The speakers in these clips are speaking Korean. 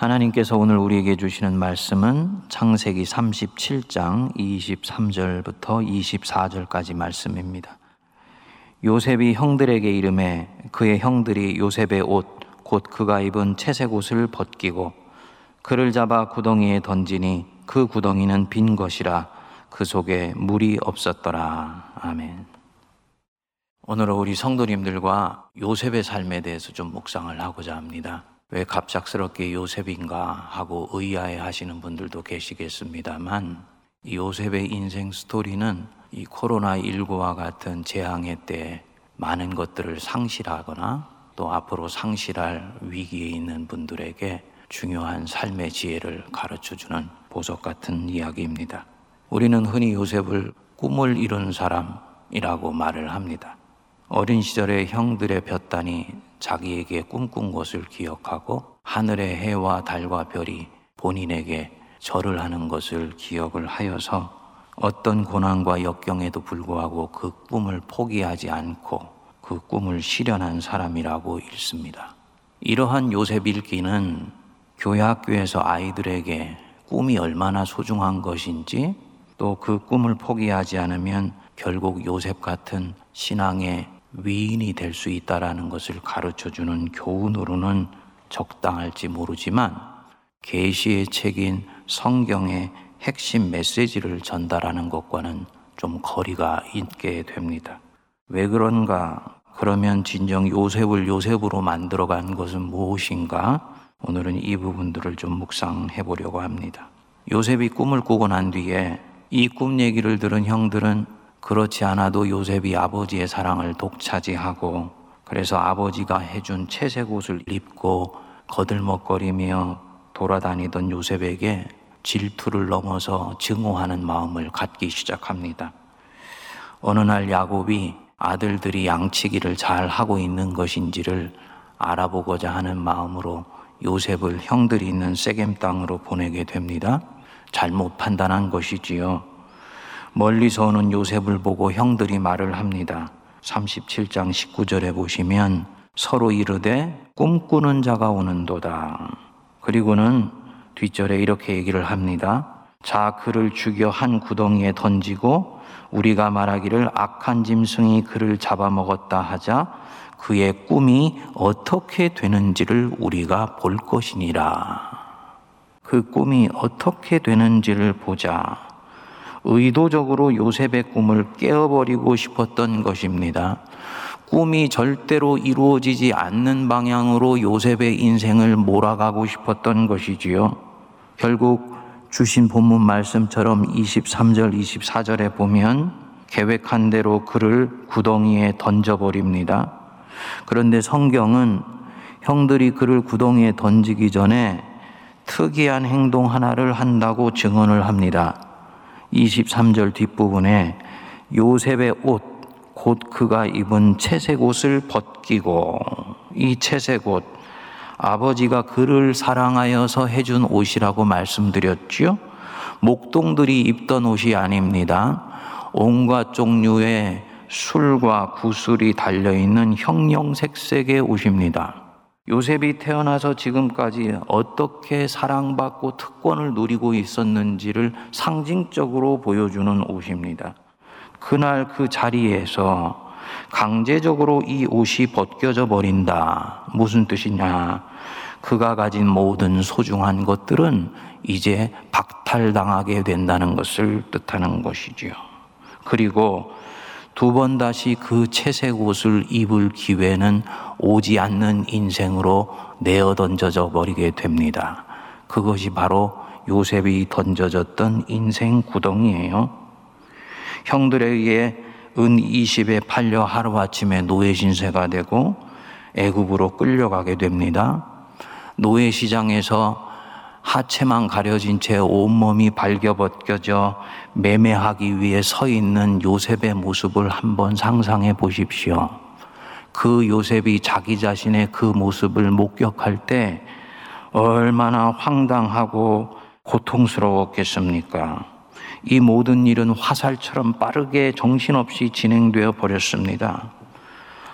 하나님께서 오늘 우리에게 주시는 말씀은 창세기 37장 23절부터 24절까지 말씀입니다. 요셉이 형들에게 이름해 그의 형들이 요셉의 옷, 곧 그가 입은 채색 옷을 벗기고 그를 잡아 구덩이에 던지니 그 구덩이는 빈 것이라 그 속에 물이 없었더라. 아멘. 오늘은 우리 성도님들과 요셉의 삶에 대해서 좀 묵상을 하고자 합니다. 왜 갑작스럽게 요셉인가 하고 의아해 하시는 분들도 계시겠습니다만 요셉의 인생 스토리는 이 코로나19와 같은 재앙의 때 많은 것들을 상실하거나 또 앞으로 상실할 위기에 있는 분들에게 중요한 삶의 지혜를 가르쳐 주는 보석 같은 이야기입니다. 우리는 흔히 요셉을 꿈을 이룬 사람이라고 말을 합니다. 어린 시절에 형들의 볕단이 자기에게 꿈꾼 것을 기억하고 하늘의 해와 달과 별이 본인에게 절을 하는 것을 기억을 하여서 어떤 고난과 역경에도 불구하고 그 꿈을 포기하지 않고 그 꿈을 실현한 사람이라고 읽습니다. 이러한 요셉 읽기는 교회 학교에서 아이들에게 꿈이 얼마나 소중한 것인지 또 그 꿈을 포기하지 않으면 결국 요셉 같은 신앙의 위인이 될 수 있다라는 것을 가르쳐 주는 교훈으로는 적당할지 모르지만 계시의 책인 성경의 핵심 메시지를 전달하는 것과는 좀 거리가 있게 됩니다. 왜 그런가? 그러면 진정 요셉을 요셉으로 만들어 간 것은 무엇인가? 오늘은 이 부분들을 좀 묵상해 보려고 합니다. 요셉이 꿈을 꾸고 난 뒤에 이 꿈 얘기를 들은 형들은 그렇지 않아도 요셉이 아버지의 사랑을 독차지하고 그래서 아버지가 해준 채색 옷을 입고 거들먹거리며 돌아다니던 요셉에게 질투를 넘어서 증오하는 마음을 갖기 시작합니다. 어느 날 야곱이 아들들이 양치기를 잘 하고 있는 것인지를 알아보고자 하는 마음으로 요셉을 형들이 있는 세겜 땅으로 보내게 됩니다. 잘못 판단한 것이지요. 멀리서 오는 요셉을 보고 형들이 말을 합니다. 37장 19절에 보시면 서로 이르되 꿈꾸는 자가 오는도다. 그리고는 뒷절에 이렇게 얘기를 합니다. 자, 그를 죽여 한 구덩이에 던지고 우리가 말하기를 악한 짐승이 그를 잡아먹었다 하자 그의 꿈이 어떻게 되는지를 우리가 볼 것이니라. 그 꿈이 어떻게 되는지를 보자. 의도적으로 요셉의 꿈을 깨어버리고 싶었던 것입니다. 꿈이 절대로 이루어지지 않는 방향으로 요셉의 인생을 몰아가고 싶었던 것이지요. 결국 주신 본문 말씀처럼 23절, 24절에 보면 계획한 대로 그를 구덩이에 던져버립니다. 그런데 성경은 형들이 그를 구덩이에 던지기 전에 특이한 행동 하나를 한다고 증언을 합니다. 23절 뒷부분에 요셉의 옷, 곧 그가 입은 채색 옷을 벗기고 이 채색 옷, 아버지가 그를 사랑하여서 해준 옷이라고 말씀드렸지요. 목동들이 입던 옷이 아닙니다. 온갖 종류의 술과 구슬이 달려있는 형형색색의 옷입니다. 요셉이 태어나서 지금까지 어떻게 사랑받고 특권을 누리고 있었는지를 상징적으로 보여주는 옷입니다. 그날 그 자리에서 강제적으로 이 옷이 벗겨져 버린다. 무슨 뜻이냐? 그가 가진 모든 소중한 것들은 이제 박탈당하게 된다는 것을 뜻하는 것이지요. 그리고 두 번 다시 그 채색 옷을 입을 기회는 오지 않는 인생으로 내어 던져져 버리게 됩니다. 그것이 바로 요셉이 던져졌던 인생 구덩이에요. 형들에 의해 은 20에 팔려 하루아침에 노예 신세가 되고 애굽으로 끌려가게 됩니다. 노예 시장에서 하체만 가려진 채 온몸이 발겨벗겨져 매매하기 위해 서 있는 요셉의 모습을 한번 상상해 보십시오. 그 요셉이 자기 자신의 그 모습을 목격할 때 얼마나 황당하고 고통스러웠겠습니까? 이 모든 일은 화살처럼 빠르게 정신없이 진행되어 버렸습니다.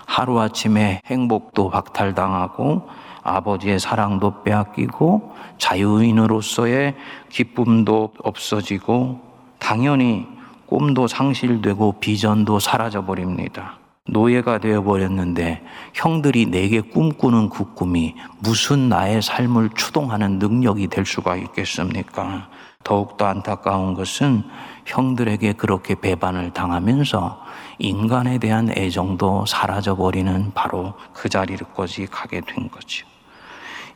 하루아침에 행복도 박탈당하고 아버지의 사랑도 빼앗기고 자유인으로서의 기쁨도 없어지고 당연히 꿈도 상실되고 비전도 사라져 버립니다. 노예가 되어 버렸는데 형들이 내게 꿈꾸는 그 꿈이 무슨 나의 삶을 추동하는 능력이 될 수가 있겠습니까? 더욱더 안타까운 것은 형들에게 그렇게 배반을 당하면서 인간에 대한 애정도 사라져 버리는 바로 그 자리까지 가게 된 거죠.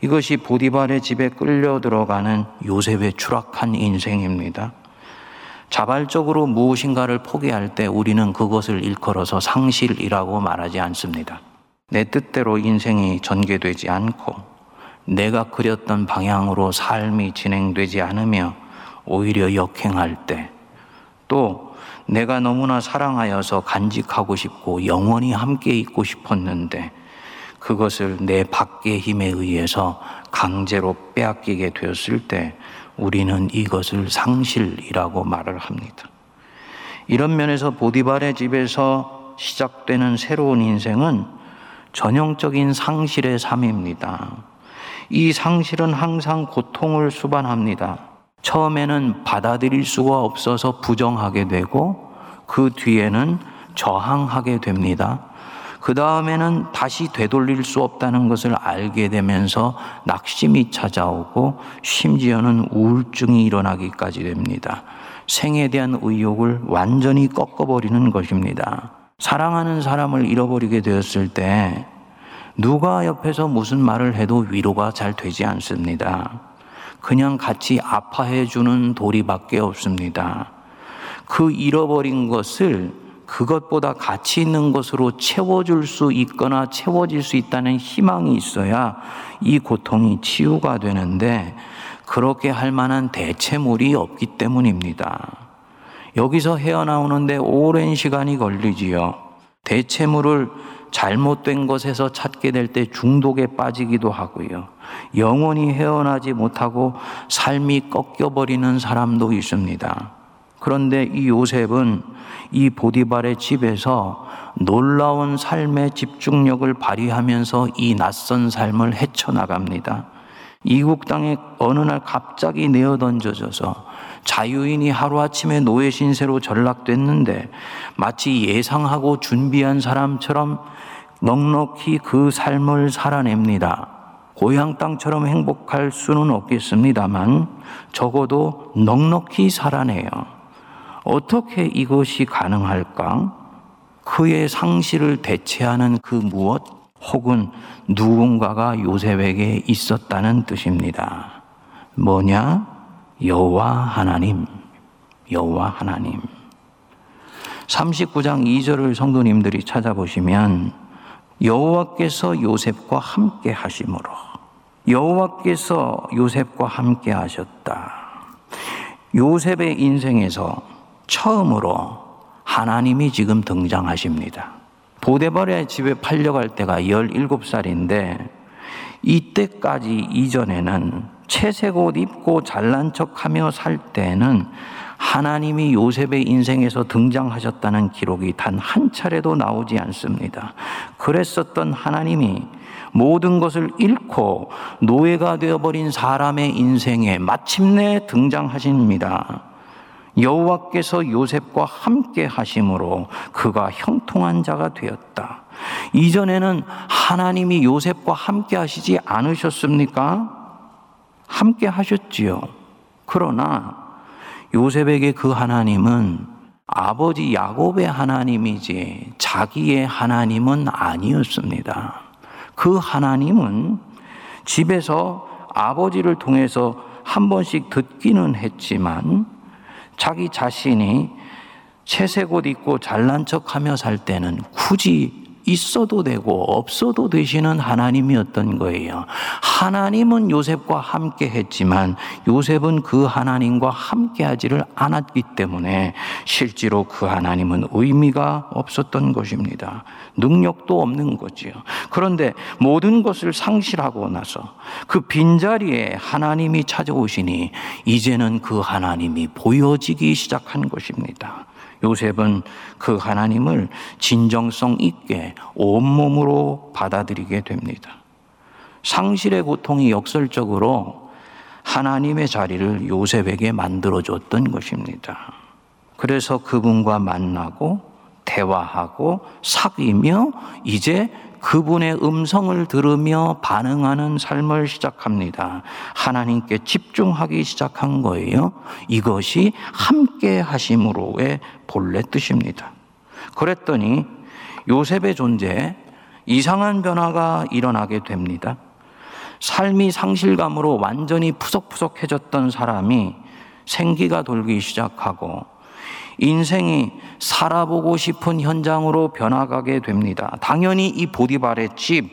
이것이 보디발의 집에 끌려 들어가는 요셉의 추락한 인생입니다. 자발적으로 무엇인가를 포기할 때 우리는 그것을 일컬어서 상실이라고 말하지 않습니다. 내 뜻대로 인생이 전개되지 않고 내가 그렸던 방향으로 삶이 진행되지 않으며 오히려 역행할 때 또 내가 너무나 사랑하여서 간직하고 싶고 영원히 함께 있고 싶었는데 그것을 내 밖의 힘에 의해서 강제로 빼앗기게 되었을 때 우리는 이것을 상실이라고 말을 합니다. 이런 면에서 보디발의 집에서 시작되는 새로운 인생은 전형적인 상실의 삶입니다. 이 상실은 항상 고통을 수반합니다. 처음에는 받아들일 수가 없어서 부정하게 되고 그 뒤에는 저항하게 됩니다. 그 다음에는 다시 되돌릴 수 없다는 것을 알게 되면서 낙심이 찾아오고 심지어는 우울증이 일어나기까지 됩니다. 생에 대한 의욕을 완전히 꺾어버리는 것입니다. 사랑하는 사람을 잃어버리게 되었을 때 누가 옆에서 무슨 말을 해도 위로가 잘 되지 않습니다. 그냥 같이 아파해 주는 도리밖에 없습니다. 그 잃어버린 것을 그것보다 가치 있는 것으로 채워줄 수 있거나 채워질 수 있다는 희망이 있어야 이 고통이 치유가 되는데 그렇게 할 만한 대체물이 없기 때문입니다. 여기서 헤어나오는데 오랜 시간이 걸리지요. 대체물을 잘못된 것에서 찾게 될 때 중독에 빠지기도 하고요. 영원히 헤어나지 못하고 삶이 꺾여버리는 사람도 있습니다. 그런데 이 요셉은 이 보디발의 집에서 놀라운 삶의 집중력을 발휘하면서 이 낯선 삶을 헤쳐나갑니다. 이국 땅에 어느 날 갑자기 내어 던져져서 자유인이 하루아침에 노예 신세로 전락됐는데 마치 예상하고 준비한 사람처럼 넉넉히 그 삶을 살아냅니다. 고향 땅처럼 행복할 수는 없겠습니다만 적어도 넉넉히 살아내요. 어떻게 이것이 가능할까? 그의 상실을 대체하는 그 무엇 혹은 누군가가 요셉에게 있었다는 뜻입니다. 뭐냐? 여호와 하나님. 여호와 하나님. 39장 2절을 성도님들이 찾아보시면 여호와께서 요셉과 함께 하심으로 여호와께서 요셉과 함께 하셨다. 요셉의 인생에서 처음으로 하나님이 지금 등장하십니다. 보데발의 집에 팔려갈 때가 17살인데 이때까지 이전에는 채색 옷 입고 잘난 척 하며 살 때는 하나님이 요셉의 인생에서 등장하셨다는 기록이 단 한 차례도 나오지 않습니다. 그랬었던 하나님이 모든 것을 잃고 노예가 되어버린 사람의 인생에 마침내 등장하십니다. 여호와께서 요셉과 함께 하심으로 그가 형통한 자가 되었다. 이전에는 하나님이 요셉과 함께 하시지 않으셨습니까? 함께 하셨지요. 그러나 요셉에게 그 하나님은 아버지 야곱의 하나님이지 자기의 하나님은 아니었습니다. 그 하나님은 집에서 아버지를 통해서 한 번씩 듣기는 했지만 자기 자신이 채색 옷 입고 잘난 척 하며 살 때는 굳이 있어도 되고 없어도 되시는 하나님이었던 거예요. 하나님은 요셉과 함께 했지만 요셉은 그 하나님과 함께 하지를 않았기 때문에 실제로 그 하나님은 의미가 없었던 것입니다. 능력도 없는 거지요. 그런데 모든 것을 상실하고 나서 그 빈자리에 하나님이 찾아오시니 이제는 그 하나님이 보여지기 시작한 것입니다. 요셉은 그 하나님을 진정성 있게 온몸으로 받아들이게 됩니다. 상실의 고통이 역설적으로 하나님의 자리를 요셉에게 만들어줬던 것입니다. 그래서 그분과 만나고 대화하고 사귀며 이제 그분의 음성을 들으며 반응하는 삶을 시작합니다. 하나님께 집중하기 시작한 거예요. 이것이 함께 하심으로의 본래 뜻입니다. 그랬더니 요셉의 존재에 이상한 변화가 일어나게 됩니다. 삶이 상실감으로 완전히 푸석푸석해졌던 사람이 생기가 돌기 시작하고 인생이 살아보고 싶은 현장으로 변화가게 됩니다. 당연히 이 보디발의 집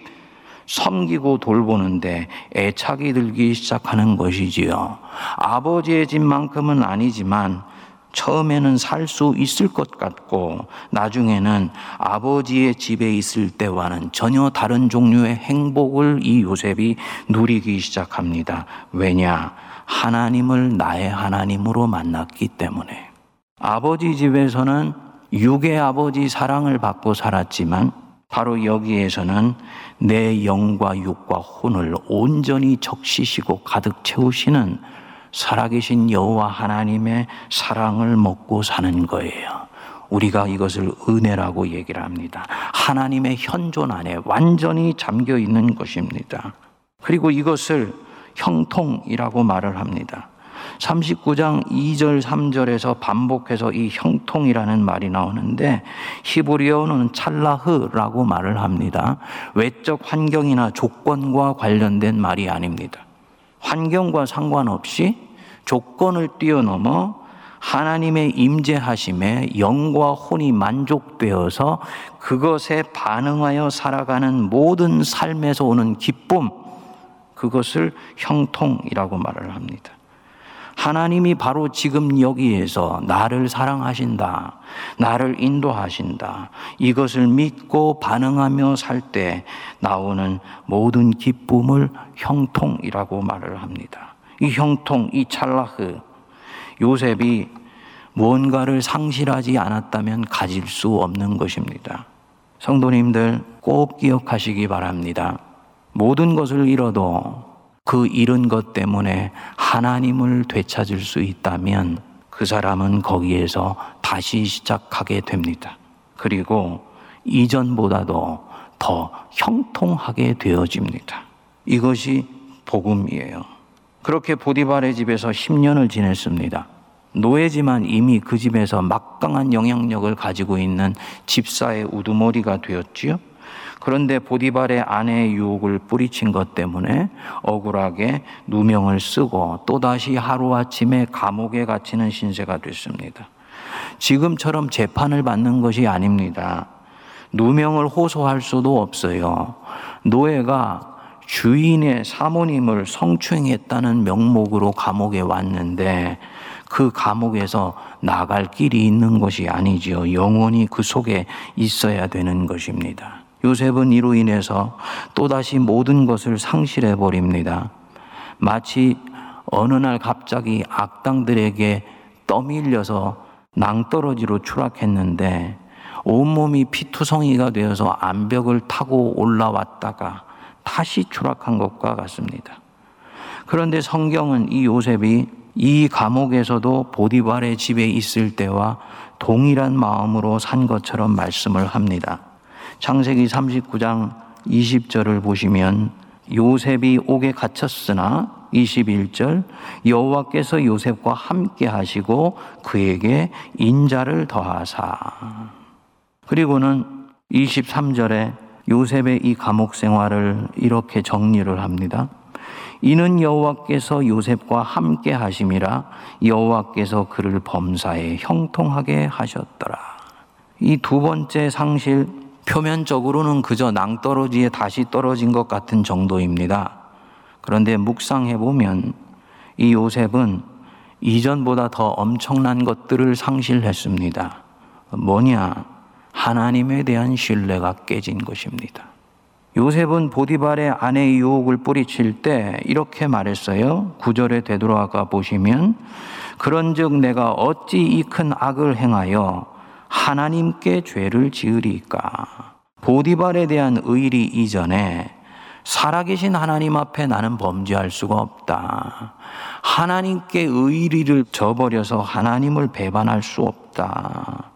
섬기고 돌보는데 애착이 들기 시작하는 것이지요. 아버지의 집만큼은 아니지만 처음에는 살 수 있을 것 같고 나중에는 아버지의 집에 있을 때와는 전혀 다른 종류의 행복을 이 요셉이 누리기 시작합니다. 왜냐? 하나님을 나의 하나님으로 만났기 때문에. 아버지 집에서는 육의 아버지 사랑을 받고 살았지만 바로 여기에서는 내 영과 육과 혼을 온전히 적시시고 가득 채우시는 살아계신 여호와 하나님의 사랑을 먹고 사는 거예요. 우리가 이것을 은혜라고 얘기를 합니다. 하나님의 현존 안에 완전히 잠겨 있는 것입니다. 그리고 이것을 형통이라고 말을 합니다. 39장 2절 3절에서 반복해서 이 형통이라는 말이 나오는데 히브리어는 찰라흐라고 말을 합니다. 외적 환경이나 조건과 관련된 말이 아닙니다. 환경과 상관없이 조건을 뛰어넘어 하나님의 임재하심에 영과 혼이 만족되어서 그것에 반응하여 살아가는 모든 삶에서 오는 기쁨 그것을 형통이라고 말을 합니다. 하나님이 바로 지금 여기에서 나를 사랑하신다. 나를 인도하신다. 이것을 믿고 반응하며 살 때 나오는 모든 기쁨을 형통이라고 말을 합니다. 이 형통, 이 찰라흐, 요셉이 무언가를 상실하지 않았다면 가질 수 없는 것입니다. 성도님들 꼭 기억하시기 바랍니다. 모든 것을 잃어도 그 잃은 것 때문에 하나님을 되찾을 수 있다면 그 사람은 거기에서 다시 시작하게 됩니다. 그리고 이전보다도 더 형통하게 되어집니다. 이것이 복음이에요. 그렇게 보디발의 집에서 10년을 지냈습니다. 노예지만 이미 그 집에서 막강한 영향력을 가지고 있는 집사의 우두머리가 되었지요. 그런데 보디발의 아내의 유혹을 뿌리친 것 때문에 억울하게 누명을 쓰고 또다시 하루아침에 감옥에 갇히는 신세가 됐습니다. 지금처럼 재판을 받는 것이 아닙니다. 누명을 호소할 수도 없어요. 노예가 주인의 사모님을 성추행했다는 명목으로 감옥에 왔는데 그 감옥에서 나갈 길이 있는 것이 아니지요. 영원히 그 속에 있어야 되는 것입니다. 요셉은 이로 인해서 또다시 모든 것을 상실해 버립니다. 마치 어느 날 갑자기 악당들에게 떠밀려서 낭떠러지로 추락했는데 온몸이 피투성이가 되어서 암벽을 타고 올라왔다가 다시 추락한 것과 같습니다. 그런데 성경은 이 요셉이 이 감옥에서도 보디발의 집에 있을 때와 동일한 마음으로 산 것처럼 말씀을 합니다. 창세기 39장 20절을 보시면 요셉이 옥에 갇혔으나 21절 여호와께서 요셉과 함께 하시고 그에게 인자를 더하사 그리고는 23절에 요셉의 이 감옥 생활을 이렇게 정리를 합니다. 이는 여호와께서 요셉과 함께 하심이라 여호와께서 그를 범사에 형통하게 하셨더라. 이 두 번째 상실 표면적으로는 그저 낭떠러지에 다시 떨어진 것 같은 정도입니다. 그런데 묵상해 보면 이 요셉은 이전보다 더 엄청난 것들을 상실했습니다. 뭐냐? 하나님에 대한 신뢰가 깨진 것입니다. 요셉은 보디발의 아내의 유혹을 뿌리칠 때 이렇게 말했어요. 구절에 되돌아가 보시면 그런즉 내가 어찌 이 큰 악을 행하여 하나님께 죄를 지으리까. 보디발에 대한 의리 이전에 살아계신 하나님 앞에 나는 범죄할 수가 없다. 하나님께 의리를 저버려서 하나님을 배반할 수 없다.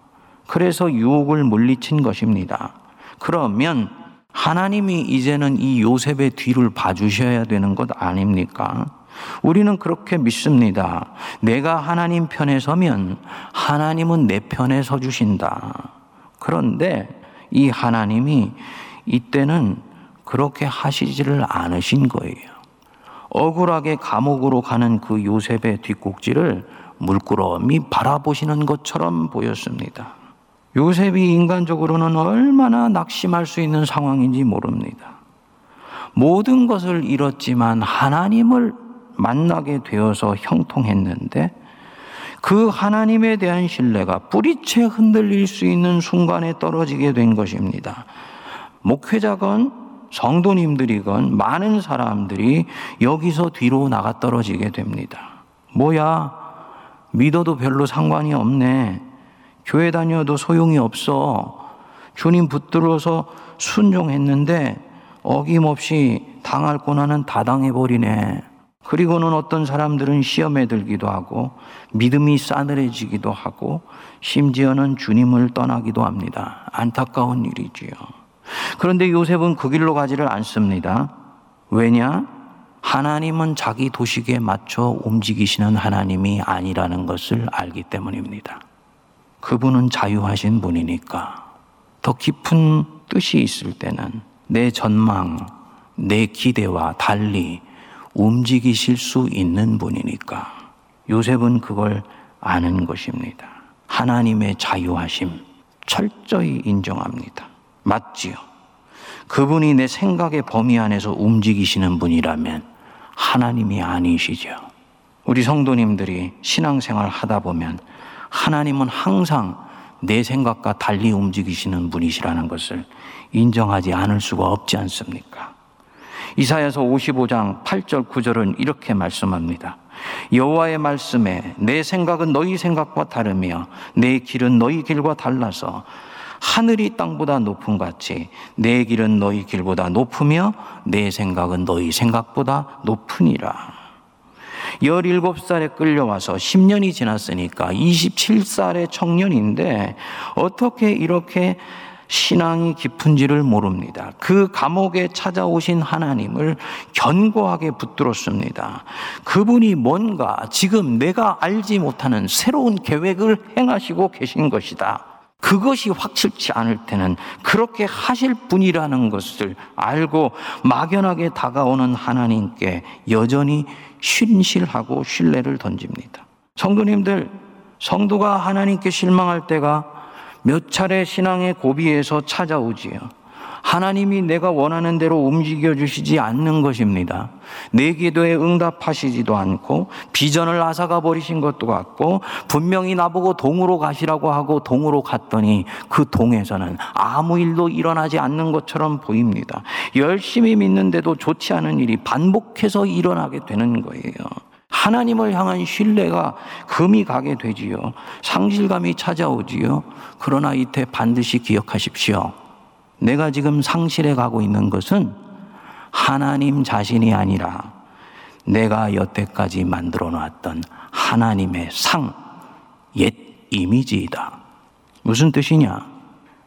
그래서 유혹을 물리친 것입니다. 그러면 하나님이 이제는 이 요셉의 뒤를 봐주셔야 되는 것 아닙니까? 우리는 그렇게 믿습니다. 내가 하나님 편에 서면 하나님은 내 편에 서 주신다. 그런데 이 하나님이 이때는 그렇게 하시지를 않으신 거예요. 억울하게 감옥으로 가는 그 요셉의 뒷꼭지를 물끄러미 바라보시는 것처럼 보였습니다. 요셉이 인간적으로는 얼마나 낙심할 수 있는 상황인지 모릅니다. 모든 것을 잃었지만 하나님을 만나게 되어서 형통했는데 그 하나님에 대한 신뢰가 뿌리채 흔들릴 수 있는 순간에 떨어지게 된 것입니다. 목회자건 성도님들이건 많은 사람들이 여기서 뒤로 나가 떨어지게 됩니다. 뭐야, 믿어도 별로 상관이 없네. 교회 다녀도 소용이 없어. 주님 붙들어서 순종했는데 어김없이 당할 고난은 다 당해버리네. 그리고는 어떤 사람들은 시험에 들기도 하고 믿음이 싸늘해지기도 하고 심지어는 주님을 떠나기도 합니다. 안타까운 일이지요. 그런데 요셉은 그 길로 가지를 않습니다. 왜냐? 하나님은 자기 도식에 맞춰 움직이시는 하나님이 아니라는 것을 알기 때문입니다. 그분은 자유하신 분이니까 더 깊은 뜻이 있을 때는 내 전망, 내 기대와 달리 움직이실 수 있는 분이니까 요셉은 그걸 아는 것입니다. 하나님의 자유하심 철저히 인정합니다. 맞지요? 그분이 내 생각의 범위 안에서 움직이시는 분이라면 하나님이 아니시죠. 우리 성도님들이 신앙생활 하다 보면 하나님은 항상 내 생각과 달리 움직이시는 분이시라는 것을 인정하지 않을 수가 없지 않습니까? 이사야서 55장 8절 9절은 이렇게 말씀합니다. 여호와의 말씀에 내 생각은 너희 생각과 다르며 내 길은 너희 길과 달라서 하늘이 땅보다 높은 같이 내 길은 너희 길보다 높으며 내 생각은 너희 생각보다 높으니라. 17살에 끌려와서 10년이 지났으니까 27살의 청년인데 어떻게 이렇게 신앙이 깊은지를 모릅니다. 그 감옥에 찾아오신 하나님을 견고하게 붙들었습니다. 그분이 뭔가 지금 내가 알지 못하는 새로운 계획을 행하시고 계신 것이다. 그것이 확실치 않을 때는 그렇게 하실 분이라는 것을 알고 막연하게 다가오는 하나님께 여전히 신실하고 신뢰를 던집니다. 성도님들, 성도가 하나님께 실망할 때가 몇 차례 신앙의 고비에서 찾아오지요. 하나님이 내가 원하는 대로 움직여 주시지 않는 것입니다. 내 기도에 응답하시지도 않고 비전을 앗아가 버리신 것도 같고 분명히 나보고 동으로 가시라고 하고 동으로 갔더니 그 동에서는 아무 일도 일어나지 않는 것처럼 보입니다. 열심히 믿는데도 좋지 않은 일이 반복해서 일어나게 되는 거예요. 하나님을 향한 신뢰가 금이 가게 되지요. 상실감이 찾아오지요. 그러나 이때 반드시 기억하십시오. 내가 지금 상실해 가고 있는 것은 하나님 자신이 아니라 내가 여태까지 만들어 놨던 하나님의 상, 옛 이미지이다. 무슨 뜻이냐?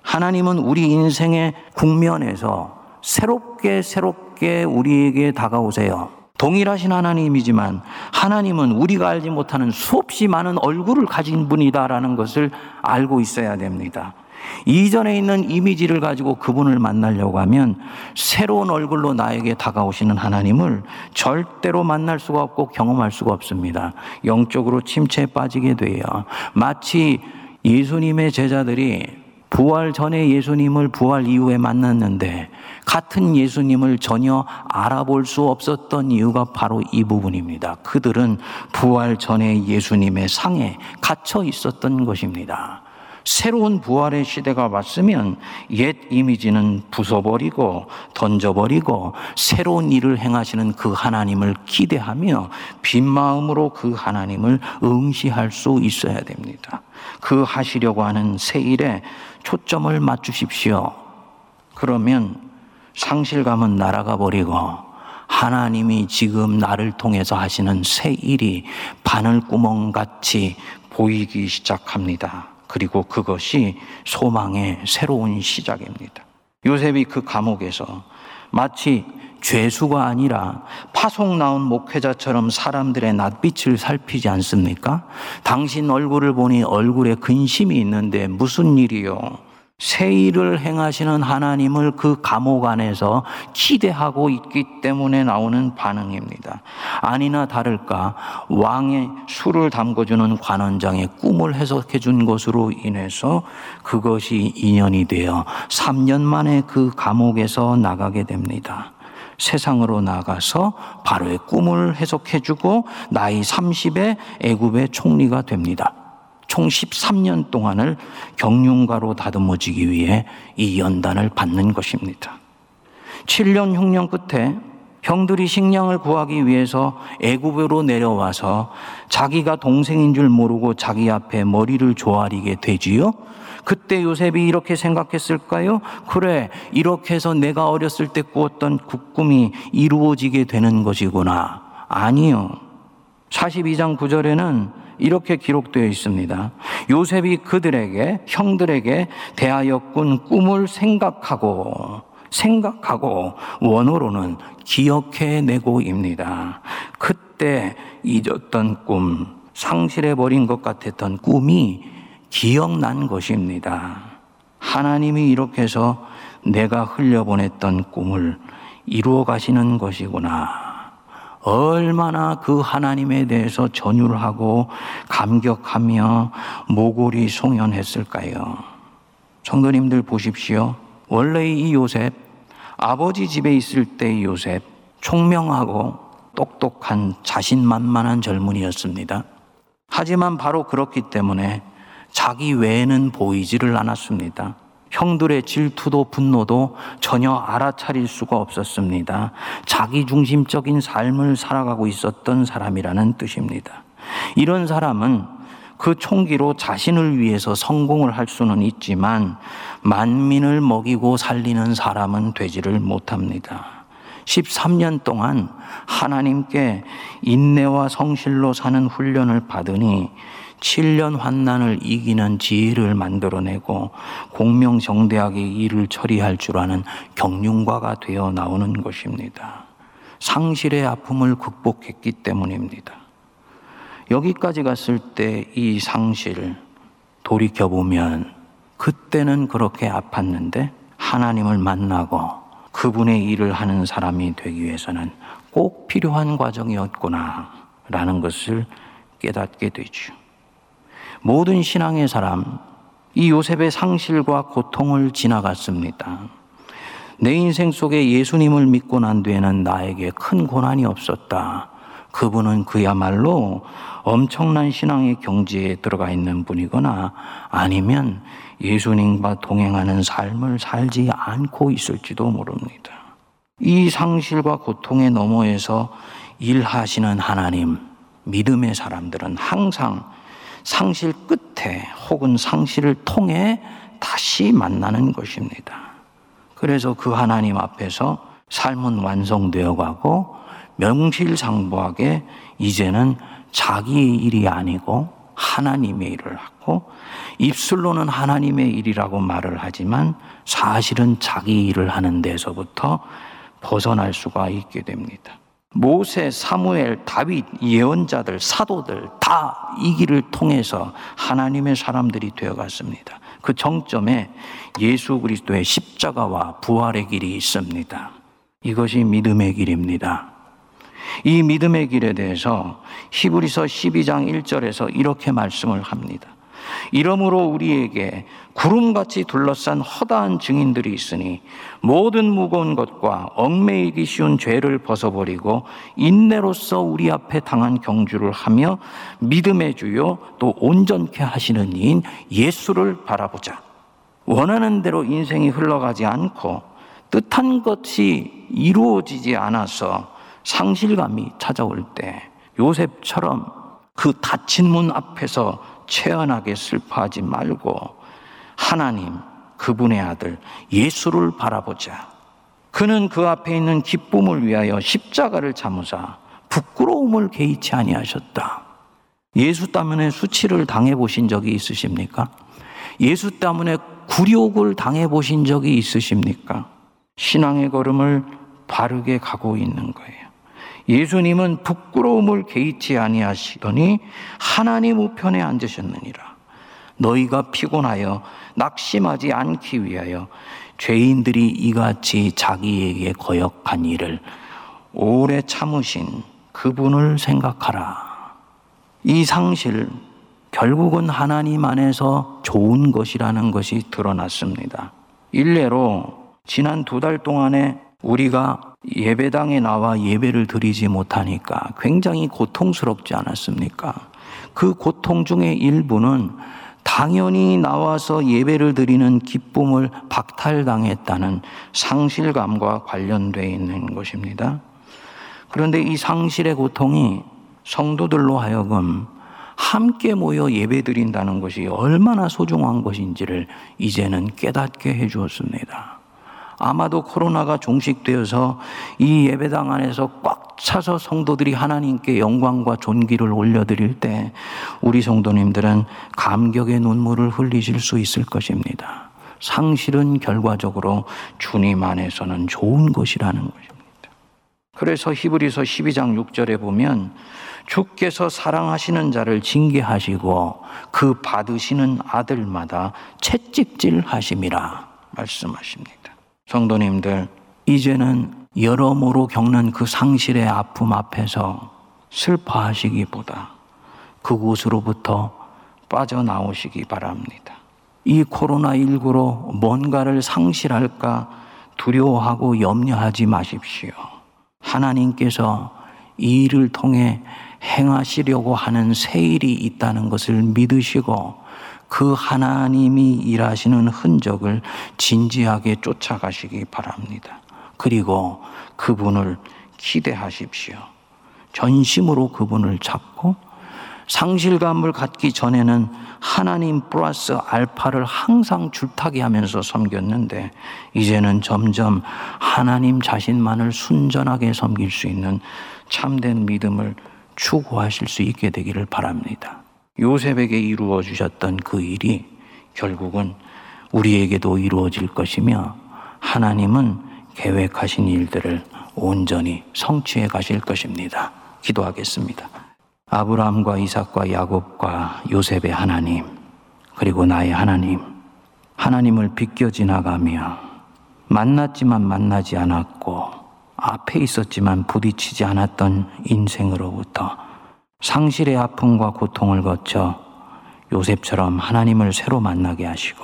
하나님은 우리 인생의 국면에서 새롭게 새롭게 우리에게 다가오세요. 동일하신 하나님이지만 하나님은 우리가 알지 못하는 수없이 많은 얼굴을 가진 분이다라는 것을 알고 있어야 됩니다. 이전에 있는 이미지를 가지고 그분을 만나려고 하면 새로운 얼굴로 나에게 다가오시는 하나님을 절대로 만날 수가 없고 경험할 수가 없습니다. 영적으로 침체에 빠지게 돼요. 마치 예수님의 제자들이 부활 전에 예수님을 부활 이후에 만났는데 같은 예수님을 전혀 알아볼 수 없었던 이유가 바로 이 부분입니다. 그들은 부활 전에 예수님의 상에 갇혀 있었던 것입니다. 새로운 부활의 시대가 왔으면 옛 이미지는 부숴버리고 던져버리고 새로운 일을 행하시는 그 하나님을 기대하며 빈 마음으로 그 하나님을 응시할 수 있어야 됩니다. 그 하시려고 하는 새 일에 초점을 맞추십시오. 그러면 상실감은 날아가 버리고 하나님이 지금 나를 통해서 하시는 새 일이 바늘구멍 같이 보이기 시작합니다. 그리고 그것이 소망의 새로운 시작입니다. 요셉이 그 감옥에서 마치 죄수가 아니라 파송 나온 목회자처럼 사람들의 낯빛을 살피지 않습니까? 당신 얼굴을 보니 얼굴에 근심이 있는데 무슨 일이요? 새 일을 행하시는 하나님을 그 감옥 안에서 기대하고 있기 때문에 나오는 반응입니다. 아니나 다를까 왕의 술을 담궈주는 관원장의 꿈을 해석해 준 것으로 인해서 그것이 인연이 되어 3년 만에 그 감옥에서 나가게 됩니다. 세상으로 나가서 바로의 꿈을 해석해주고 나이 30에 애굽의 총리가 됩니다. 총 13년 동안을 경륜가로 다듬어지기 위해 이 연단을 받는 것입니다. 7년 흉년 끝에 형들이 식량을 구하기 위해서 애굽으로 내려와서 자기가 동생인 줄 모르고 자기 앞에 머리를 조아리게 되지요. 그때 요셉이 이렇게 생각했을까요? 그래, 이렇게 해서 내가 어렸을 때 꾸었던 꿈이 이루어지게 되는 것이구나. 아니요. 42장 9절에는 이렇게 기록되어 있습니다. 요셉이 그들에게, 형들에게 대하여 꾼 꿈을 생각하고, 생각하고, 원어로는 기억해내고입니다. 그때 잊었던 꿈, 상실해버린 것 같았던 꿈이 기억난 것입니다. 하나님이 이렇게 해서 내가 흘려보냈던 꿈을 이루어 가시는 것이구나. 얼마나 그 하나님에 대해서 전율 하고 감격하며 모골이 송연했을까요? 성도님들 보십시오. 원래 이 요셉, 아버지 집에 있을 때의 요셉, 총명하고 똑똑한 자신만만한 젊은이였습니다. 하지만 바로 그렇기 때문에 자기 외에는 보이지를 않았습니다. 형들의 질투도 분노도 전혀 알아차릴 수가 없었습니다. 자기 중심적인 삶을 살아가고 있었던 사람이라는 뜻입니다. 이런 사람은 그 총기로 자신을 위해서 성공을 할 수는 있지만 만민을 먹이고 살리는 사람은 되지를 못합니다. 13년 동안 하나님께 인내와 성실로 사는 훈련을 받으니 7년 환난을 이기는 지혜를 만들어내고 공명정대하게 일을 처리할 줄 아는 경륜과가 되어 나오는 것입니다. 상실의 아픔을 극복했기 때문입니다. 여기까지 갔을 때 이 상실 돌이켜 보면 그때는 그렇게 아팠는데 하나님을 만나고 그분의 일을 하는 사람이 되기 위해서는 꼭 필요한 과정이었구나 라는 것을 깨닫게 되죠. 모든 신앙의 사람, 이 요셉의 상실과 고통을 지나갔습니다. 내 인생 속에 예수님을 믿고 난 뒤에는 나에게 큰 고난이 없었다. 그분은 그야말로 엄청난 신앙의 경지에 들어가 있는 분이거나 아니면 예수님과 동행하는 삶을 살지 않고 있을지도 모릅니다. 이 상실과 고통의 너머에서 일하시는 하나님, 믿음의 사람들은 항상 상실 끝에 혹은 상실을 통해 다시 만나는 것입니다. 그래서 그 하나님 앞에서 삶은 완성되어 가고 명실상부하게 이제는 자기의 일이 아니고 하나님의 일을 하고 입술로는 하나님의 일이라고 말을 하지만 사실은 자기 일을 하는 데서부터 벗어날 수가 있게 됩니다. 모세, 사무엘, 다윗, 예언자들, 사도들 다 이 길을 통해서 하나님의 사람들이 되어갔습니다. 그 정점에 예수 그리스도의 십자가와 부활의 길이 있습니다. 이것이 믿음의 길입니다. 이 믿음의 길에 대해서 히브리서 12장 1절에서 이렇게 말씀을 합니다. 이러므로 우리에게 구름같이 둘러싼 허다한 증인들이 있으니 모든 무거운 것과 얽매이기 쉬운 죄를 벗어버리고 인내로서 우리 앞에 당한 경주를 하며 믿음의 주요 또 온전케 하시는 이인 예수를 바라보자. 원하는 대로 인생이 흘러가지 않고 뜻한 것이 이루어지지 않아서 상실감이 찾아올 때 요셉처럼 그 닫힌 문 앞에서 채연하게 슬퍼하지 말고 하나님, 그분의 아들 예수를 바라보자. 그는 그 앞에 있는 기쁨을 위하여 십자가를 참으사 부끄러움을 개의치 아니하셨다. 예수 때문에 수치를 당해 보신 적이 있으십니까? 예수 때문에 굴욕을 당해 보신 적이 있으십니까? 신앙의 걸음을 바르게 가고 있는 거예요. 예수님은 부끄러움을 개의치 아니하시더니 하나님 우편에 앉으셨느니라. 너희가 피곤하여 낙심하지 않기 위하여 죄인들이 이같이 자기에게 거역한 일을 오래 참으신 그분을 생각하라. 이 상실, 결국은 하나님 안에서 좋은 것이라는 것이 드러났습니다. 일례로 지난 두 달 동안에 우리가 예배당에 나와 예배를 드리지 못하니까 굉장히 고통스럽지 않았습니까? 그 고통 중의 일부는 당연히 나와서 예배를 드리는 기쁨을 박탈당했다는 상실감과 관련되어 있는 것입니다. 그런데 이 상실의 고통이 성도들로 하여금 함께 모여 예배 드린다는 것이 얼마나 소중한 것인지를 이제는 깨닫게 해 주었습니다. 아마도 코로나가 종식되어서 이 예배당 안에서 꽉 차서 성도들이 하나님께 영광과 존귀를 올려드릴 때 우리 성도님들은 감격의 눈물을 흘리실 수 있을 것입니다. 상실은 결과적으로 주님 안에서는 좋은 것이라는 것입니다. 그래서 히브리서 12장 6절에 보면 주께서 사랑하시는 자를 징계하시고 그 받으시는 아들마다 채찍질 하심이라 말씀하십니다. 성도님들, 이제는 여러모로 겪는 그 상실의 아픔 앞에서 슬퍼하시기보다 그곳으로부터 빠져나오시기 바랍니다. 이 코로나19로 뭔가를 상실할까 두려워하고 염려하지 마십시오. 하나님께서 이 일을 통해 행하시려고 하는 새 일이 있다는 것을 믿으시고 그 하나님이 일하시는 흔적을 진지하게 쫓아가시기 바랍니다. 그리고 그분을 기대하십시오. 전심으로 그분을 찾고 상실감을 갖기 전에는 하나님 플러스 알파를 항상 줄타기 하면서 섬겼는데 이제는 점점 하나님 자신만을 순전하게 섬길 수 있는 참된 믿음을 추구하실 수 있게 되기를 바랍니다. 요셉에게 이루어 주셨던 그 일이 결국은 우리에게도 이루어질 것이며 하나님은 계획하신 일들을 온전히 성취해 가실 것입니다. 기도하겠습니다. 아브라함과 이삭과 야곱과 요셉의 하나님, 그리고 나의 하나님, 하나님을 비껴 지나가며 만났지만 만나지 않았고 앞에 있었지만 부딪히지 않았던 인생으로부터 상실의 아픔과 고통을 거쳐 요셉처럼 하나님을 새로 만나게 하시고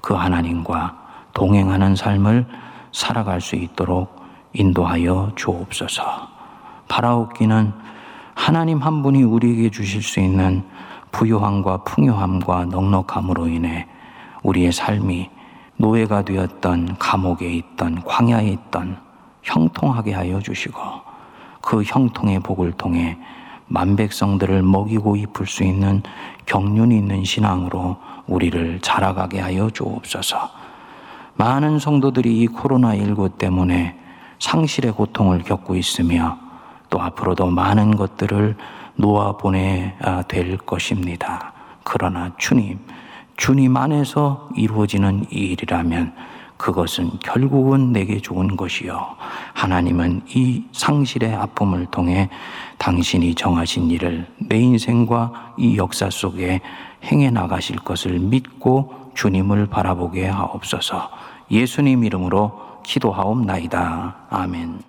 그 하나님과 동행하는 삶을 살아갈 수 있도록 인도하여 주옵소서. 바라옵기는 하나님 한 분이 우리에게 주실 수 있는 부요함과 풍요함과 넉넉함으로 인해 우리의 삶이 노예가 되었던 감옥에 있던 광야에 있던 형통하게 하여 주시고 그 형통의 복을 통해 만백성들을 먹이고 입을 수 있는 경륜이 있는 신앙으로 우리를 자라가게 하여 주옵소서. 많은 성도들이 이 코로나19 때문에 상실의 고통을 겪고 있으며 또 앞으로도 많은 것들을 놓아보내야 될 것입니다. 그러나 주님, 주님 안에서 이루어지는 일이라면 그것은 결국은 내게 좋은 것이요. 하나님은 이 상실의 아픔을 통해 당신이 정하신 일을 내 인생과 이 역사 속에 행해 나가실 것을 믿고 주님을 바라보게 하옵소서. 예수님 이름으로 기도하옵나이다. 아멘.